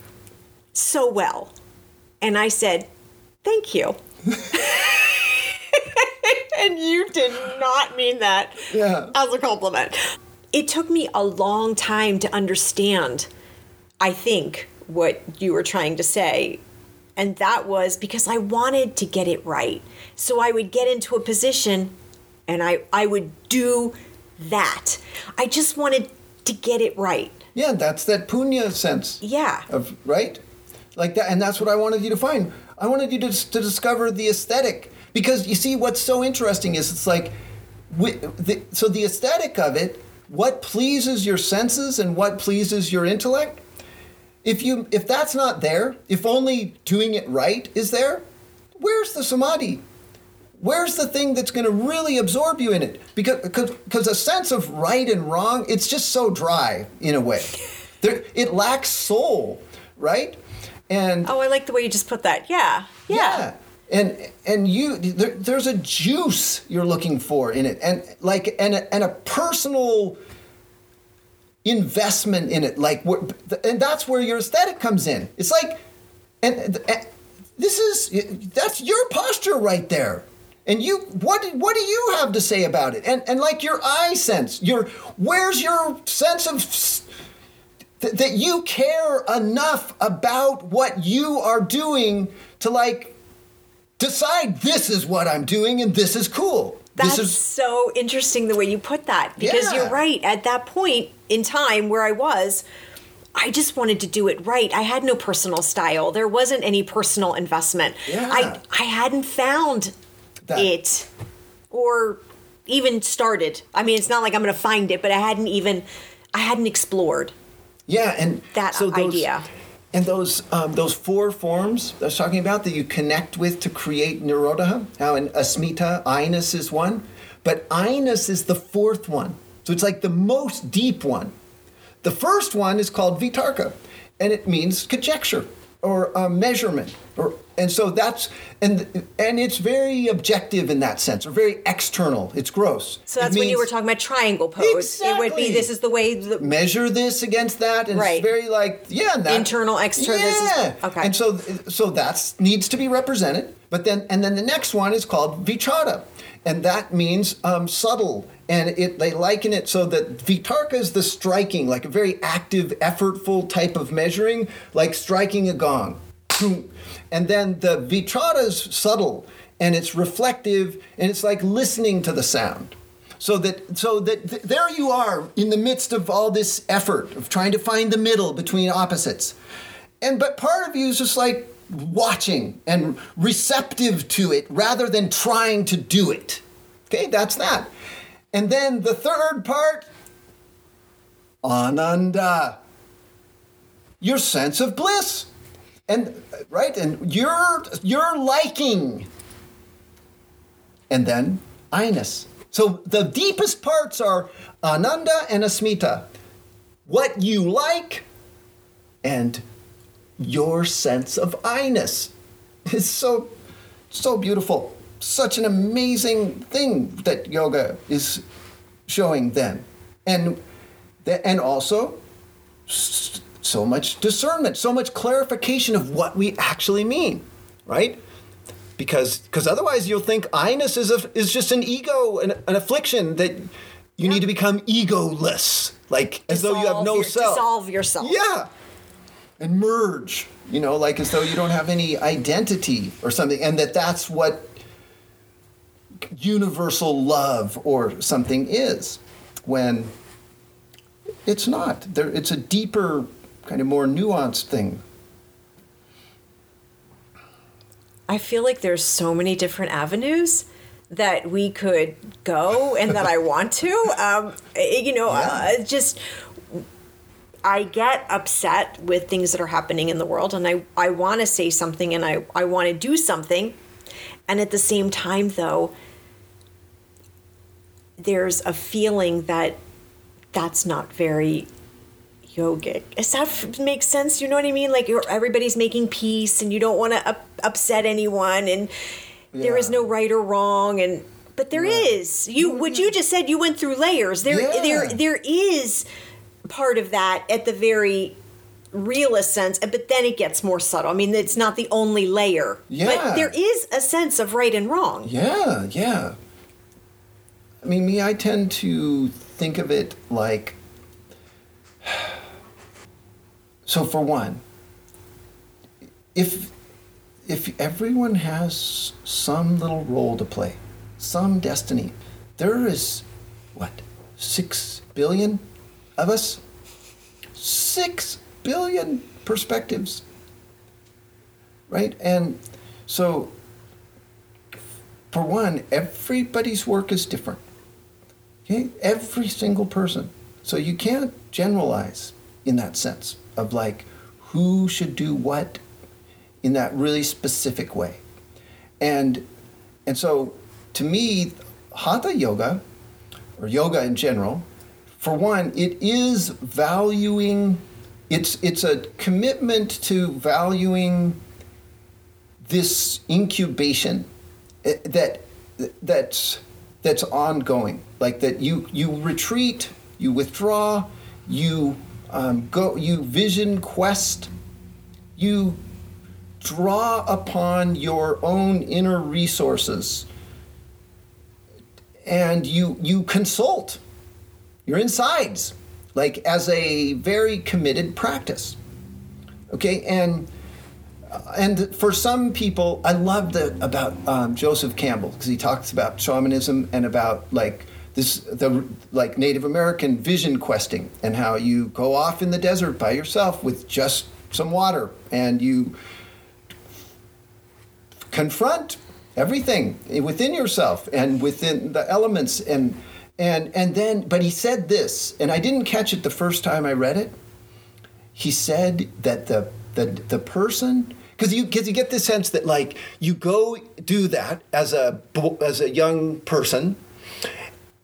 Speaker 1: so well. And I said, Thank you. and you did not mean that
Speaker 2: Yeah.
Speaker 1: as a compliment. It took me a long time to understand, I think, what you were trying to say. And that was because I wanted to get it right. So I would get into a position and I, I would do that. I just wanted to get it right.
Speaker 2: yeah that's that punya sense
Speaker 1: Yeah.
Speaker 2: of right like that and that's what i wanted you to find i wanted you to, to discover the aesthetic because you see what's so interesting is it's like wi- the, so the aesthetic of it what pleases your senses and what pleases your intellect if you if that's not there if only doing it right is there where's the samadhi where's the thing that's going to really absorb you in it because because a sense of right and wrong it's just so dry in a way there, it lacks soul right and
Speaker 1: Oh, I like the way you just put that. Yeah. Yeah.
Speaker 2: And and you there, there's a juice you're looking for in it. And like and a, and a personal investment in it. Like and that's where your aesthetic comes in. It's like and, and this is that's your posture right there. And you what what do you have to say about it? And and like your I sense your where's your sense of that you care enough about what you are doing to like decide this is what I'm doing and this is cool.
Speaker 1: That's
Speaker 2: this is
Speaker 1: so interesting the way you put that because
Speaker 2: Yeah.
Speaker 1: you're right. At that point in time where I was, I just wanted to do it right. I had no personal style. There wasn't any personal investment.
Speaker 2: Yeah.
Speaker 1: I I hadn't found
Speaker 2: That-
Speaker 1: it or even started. I mean, it's not like I'm going to find it, but I hadn't even I hadn't explored.
Speaker 2: yeah, and
Speaker 1: That
Speaker 2: those,
Speaker 1: idea.
Speaker 2: And those um, those four forms I was talking about that you connect with to create nirodha. How in asmita, I-ness is one, but I-ness is the fourth one. So it's like the most deep one. The first one is called vitarka, and it means conjecture or uh, measurement or and so that's and and it's very objective in that sense or very external it's gross
Speaker 1: So that's when you were talking about triangle pose. It would be
Speaker 2: Exactly.
Speaker 1: this is the way the
Speaker 2: measure this against that and
Speaker 1: Right.
Speaker 2: it's very like yeah that,
Speaker 1: Internal, external, is-
Speaker 2: yeah
Speaker 1: okay.
Speaker 2: and so so that's needs to be represented but then and then the next one is called vichara and that means um, subtle and it they liken it so that vitarka is the striking like a very active effortful type of measuring like striking a gong and then the vichara is subtle and it's reflective and it's like listening to the sound. So that so that th- there you are in the midst of all this effort of trying to find the middle between opposites. And but part of you is just like watching and receptive to it rather than trying to do it. Okay that's that. And then the third part ananda. Your sense of bliss and right and your your liking and then I-ness. So the deepest parts are Ananda and Asmita. What you like and your sense of I-ness. It's so so beautiful. Such an amazing thing that yoga is showing then. And and also so much discernment, so much clarification of what we actually mean, right? because because otherwise you'll think I-ness is a, is just an ego, an, an affliction that you need to become egoless, like as though you have no
Speaker 1: your-
Speaker 2: self.
Speaker 1: dissolve yourself.
Speaker 2: Yeah, and merge. You know, like as though you don't have any identity or something, and that that's what universal love or something is, when it's not. There, it's a deeper, kind of more nuanced thing.
Speaker 1: I feel like there's so many different avenues that we could go and that I want to. Um, you know,
Speaker 2: Yeah.
Speaker 1: uh, just I get upset with things that are happening in the world, and I I want to say something and I I want to do something, and at the same time though, there's a feeling that that's not very yogic. Does that make sense? You know what I mean? Like you're, everybody's making peace, and you don't want to up, upset anyone, and there is no right or wrong, and but there is. You what you just said. You went through layers. There,
Speaker 2: Yeah.
Speaker 1: there, there is part of that at the very realist sense, but then it gets more subtle. I mean, it's not the only layer,
Speaker 2: Yeah.
Speaker 1: but there is a sense of right and wrong.
Speaker 2: Yeah, yeah. I mean, me, I tend to think of it like. So, for one, if if everyone has some little role to play, some destiny, there is what six billion of us. Six billion perspectives. Right, and so for one, everybody's work is different. Okay? Every single person. So you can't generalize in that sense of like who should do what in that really specific way. And and so to me, hatha yoga or yoga in general, for one, it is valuing it's it's a commitment to valuing this incubation eh, that that's that's ongoing like that you you retreat you withdraw you um, go you vision quest you draw upon your own inner resources and you you consult your insides like as a very committed practice. Okay and and for some people, I love the about um, Joseph Campbell because he talks about shamanism and about like this the like Native American vision questing and how you go off in the desert by yourself with just some water and you confront everything within yourself and within the elements and and and then but he said this and I didn't catch it the first time I read it. He said that the the the person because you because you get this sense that like you go do that as a as a young person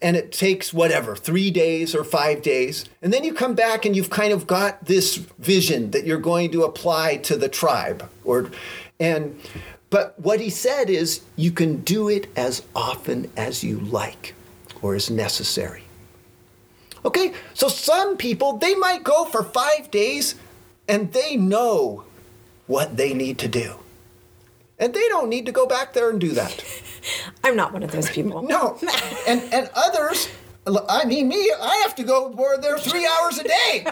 Speaker 2: and it takes whatever three days or five days and then you come back and you've kind of got this vision that you're going to apply to the tribe or and but what he said is you can do it as often as you like or as necessary. Okay so some people they might go for five days and they know what they need to do and they don't need to go back there and do that
Speaker 3: I'm not one of those people.
Speaker 2: no. And and others, I mean me, I have to go more there three hours a day.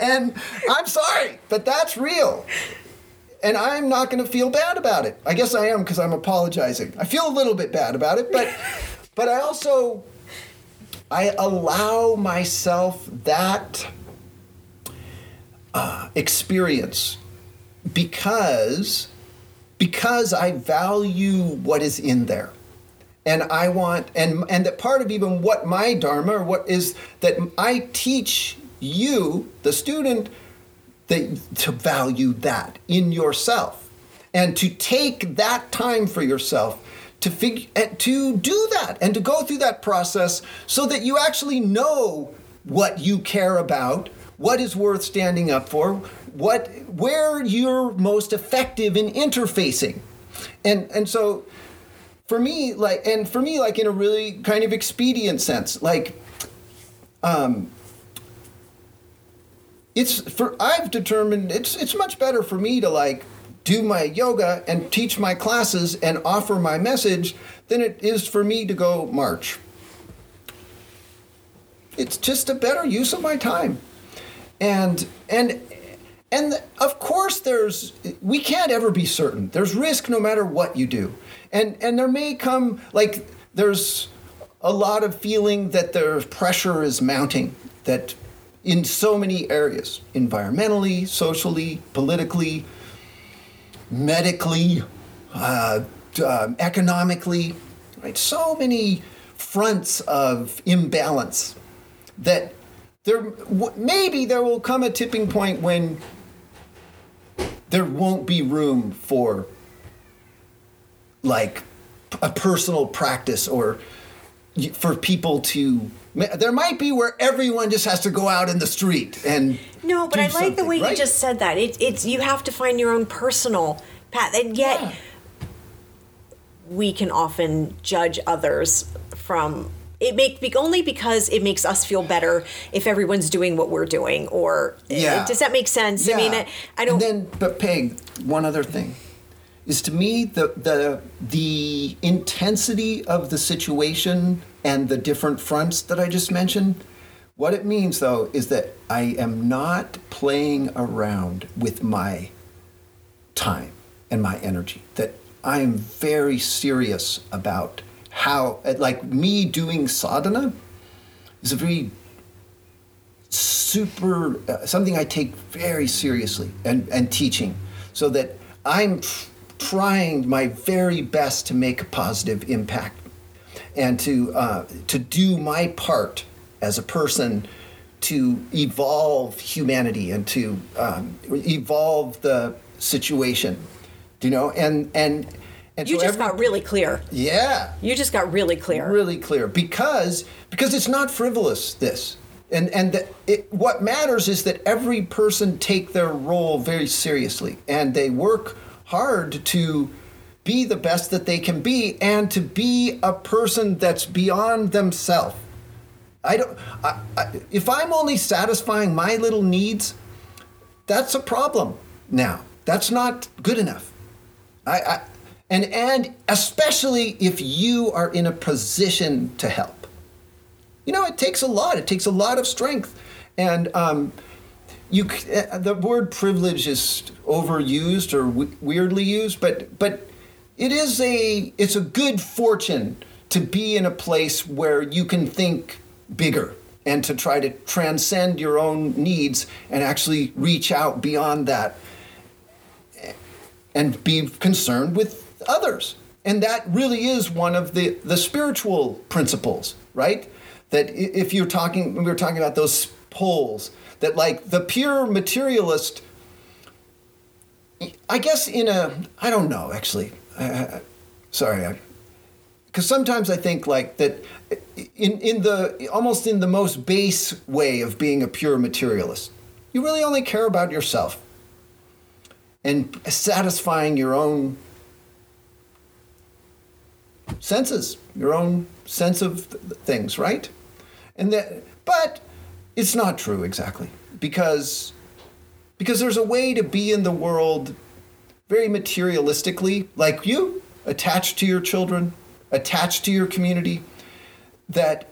Speaker 2: and I'm sorry, but that's real. And I'm not going to feel bad about it. I guess I am because I'm apologizing. I feel a little bit bad about it, but but I also I allow myself that uh, experience because because I value what is in there. And I want, and and that part of even what my dharma, or what is that I teach you, the student, that to value that in yourself, and to take that time for yourself to figure to do that and to go through that process so that you actually know what you care about, what is worth standing up for, what where you're most effective in interfacing. And and so for me like and for me like in a really kind of expedient sense like um it's for i've determined it's it's much better for me to like do my yoga and teach my classes and offer my message than it is for me to go march. It's just a better use of my time. And and and of course, there's we can't ever be certain. There's risk no matter what you do, and and there may come like there's a lot of feeling that the pressure is mounting that in so many areas environmentally socially politically medically uh, uh, economically right so many fronts of imbalance that there maybe there will come a tipping point when there won't be room for like a personal practice or for people to there might be where everyone just has to go out in the street and
Speaker 3: no but i like the way
Speaker 2: right?
Speaker 3: you just said that it, it's you have to find your own personal path and yet yeah. we can often judge others from it make only because it makes us feel better if everyone's doing what we're doing or eh, yeah. does that make sense
Speaker 2: yeah.
Speaker 3: i mean I, I don't
Speaker 2: and then but peg one other thing is to me the the the intensity of the situation and the different fronts that i just mentioned what it means though is that i am not playing around with my time and my energy that i am very serious about how like me doing sadhana is a very super uh, something I take very seriously and and teaching so that I'm tr- trying my very best to make a positive impact and to uh, to do my part as a person to evolve humanity and to um, evolve the situation you know and and and
Speaker 3: you
Speaker 2: so
Speaker 3: just
Speaker 2: every,
Speaker 3: got really clear.
Speaker 2: Yeah.
Speaker 3: You just got really clear.
Speaker 2: Really clear because because it's not frivolous this. And and the, it, what matters is that every person take their role very seriously and they work hard to be the best that they can be and to be a person that's beyond themselves. I don't I, I, if I'm only satisfying my little needs, that's a problem now. That's not good enough. I, I and and especially if you are in a position to help. You know it takes a lot. It takes a lot of strength. And um, you uh, the word privilege is overused or w- weirdly used but but it is a it's a good fortune to be in a place where you can think bigger and to try to transcend your own needs and actually reach out beyond that and be concerned with others. And that really is one of the, the spiritual principles, right? That if you're talking, when we were talking about those poles, that like the pure materialist, I guess in a, I don't know actually, uh, sorry, because sometimes I think like that in in the almost in the most base way of being a pure materialist, you really only care about yourself and satisfying your own senses, your own sense of th- things, right? And that, but it's not true exactly because because there's a way to be in the world very materialistically, like you, attached to your children, attached to your community, that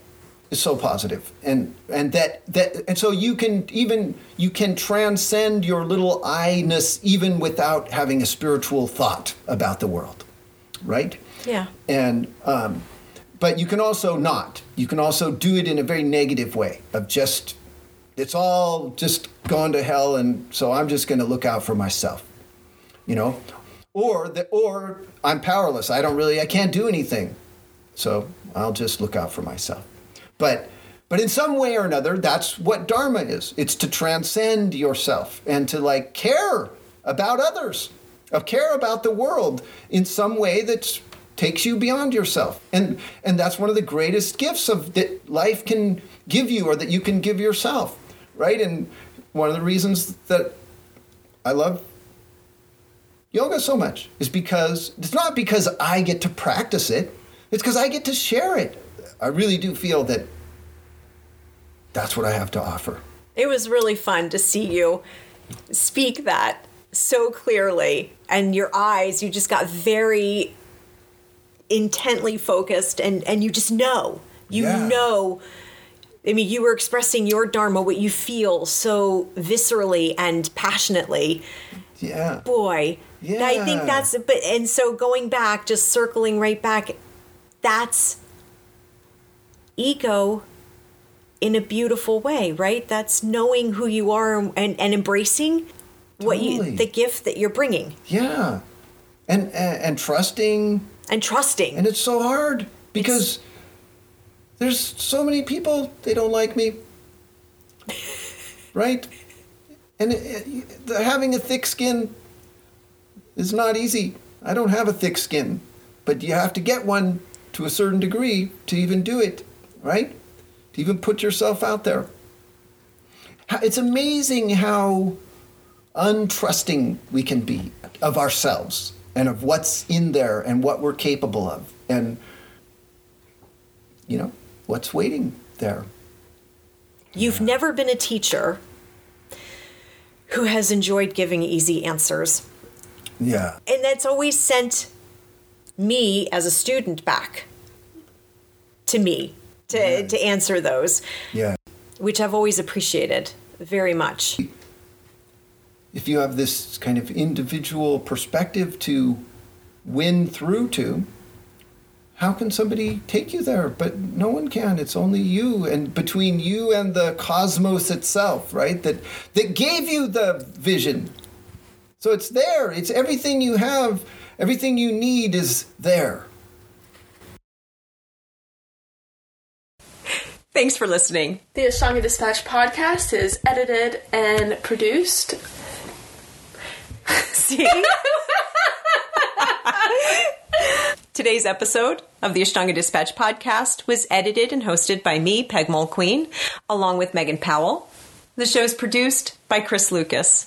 Speaker 2: is so positive and and that that and so you can even you can transcend your little i-ness even without having a spiritual thought about the world right
Speaker 1: Yeah.
Speaker 2: and um, but you can also not. You can also do it in a very negative way of just it's all just gone to hell and so i'm just going to look out for myself you know? Or the, or i'm powerless. I don't really i can't do anything. So i'll just look out for myself. But but in some way or another that's what dharma is. It's to transcend yourself and to like care about others of care about the world in some way that takes you beyond yourself and and that's one of the greatest gifts of that life can give you or that you can give yourself right and one of the reasons that i love yoga so much is because it's not because I get to practice it, it's because I get to share it. I really do feel that that's what I have to offer.
Speaker 1: It was really fun to see you speak that so clearly, and your eyes, you just got very intently focused, and, and you just know. You
Speaker 2: Yeah.
Speaker 1: know. I mean, you were expressing your Dharma, what you feel so viscerally and passionately.
Speaker 2: Yeah.
Speaker 1: Boy, Yeah. I think that's, but, and so going back, just circling right back, that's ego in a beautiful way, right? That's knowing who you are and, and embracing what
Speaker 2: Totally.
Speaker 1: you the gift that you're bringing
Speaker 2: Yeah. And, and and trusting
Speaker 1: and trusting.
Speaker 2: and it's so hard because there's so many people they don't like me. right? And it, it, the- having a thick skin is not easy. I don't have a thick skin, but you have to get one to a certain degree to even do it, right? To even put yourself out there. It's amazing how untrusting we can be of ourselves and of what's in there and what we're capable of. And you know what's waiting there.
Speaker 1: You've never been a teacher who has enjoyed giving easy answers.
Speaker 2: yeah.
Speaker 1: And that's always sent me as a student back to me to, to answer those,
Speaker 2: yeah.
Speaker 1: which I've always appreciated very much.
Speaker 2: If you have this kind of individual perspective to win through to how can somebody take you there? But no one can. It's only you and between you and the cosmos itself right? That that gave you the vision. So it's there. It's everything you have. Everything you need is there.
Speaker 4: Thanks for listening.
Speaker 5: The Ashtanga Dispatch podcast is edited and produced.
Speaker 4: See? Today's episode of the Ashtanga Dispatch podcast was edited and hosted by me, Peg Mulqueen, along with Megan Powell. The show is produced by Chris Lucas.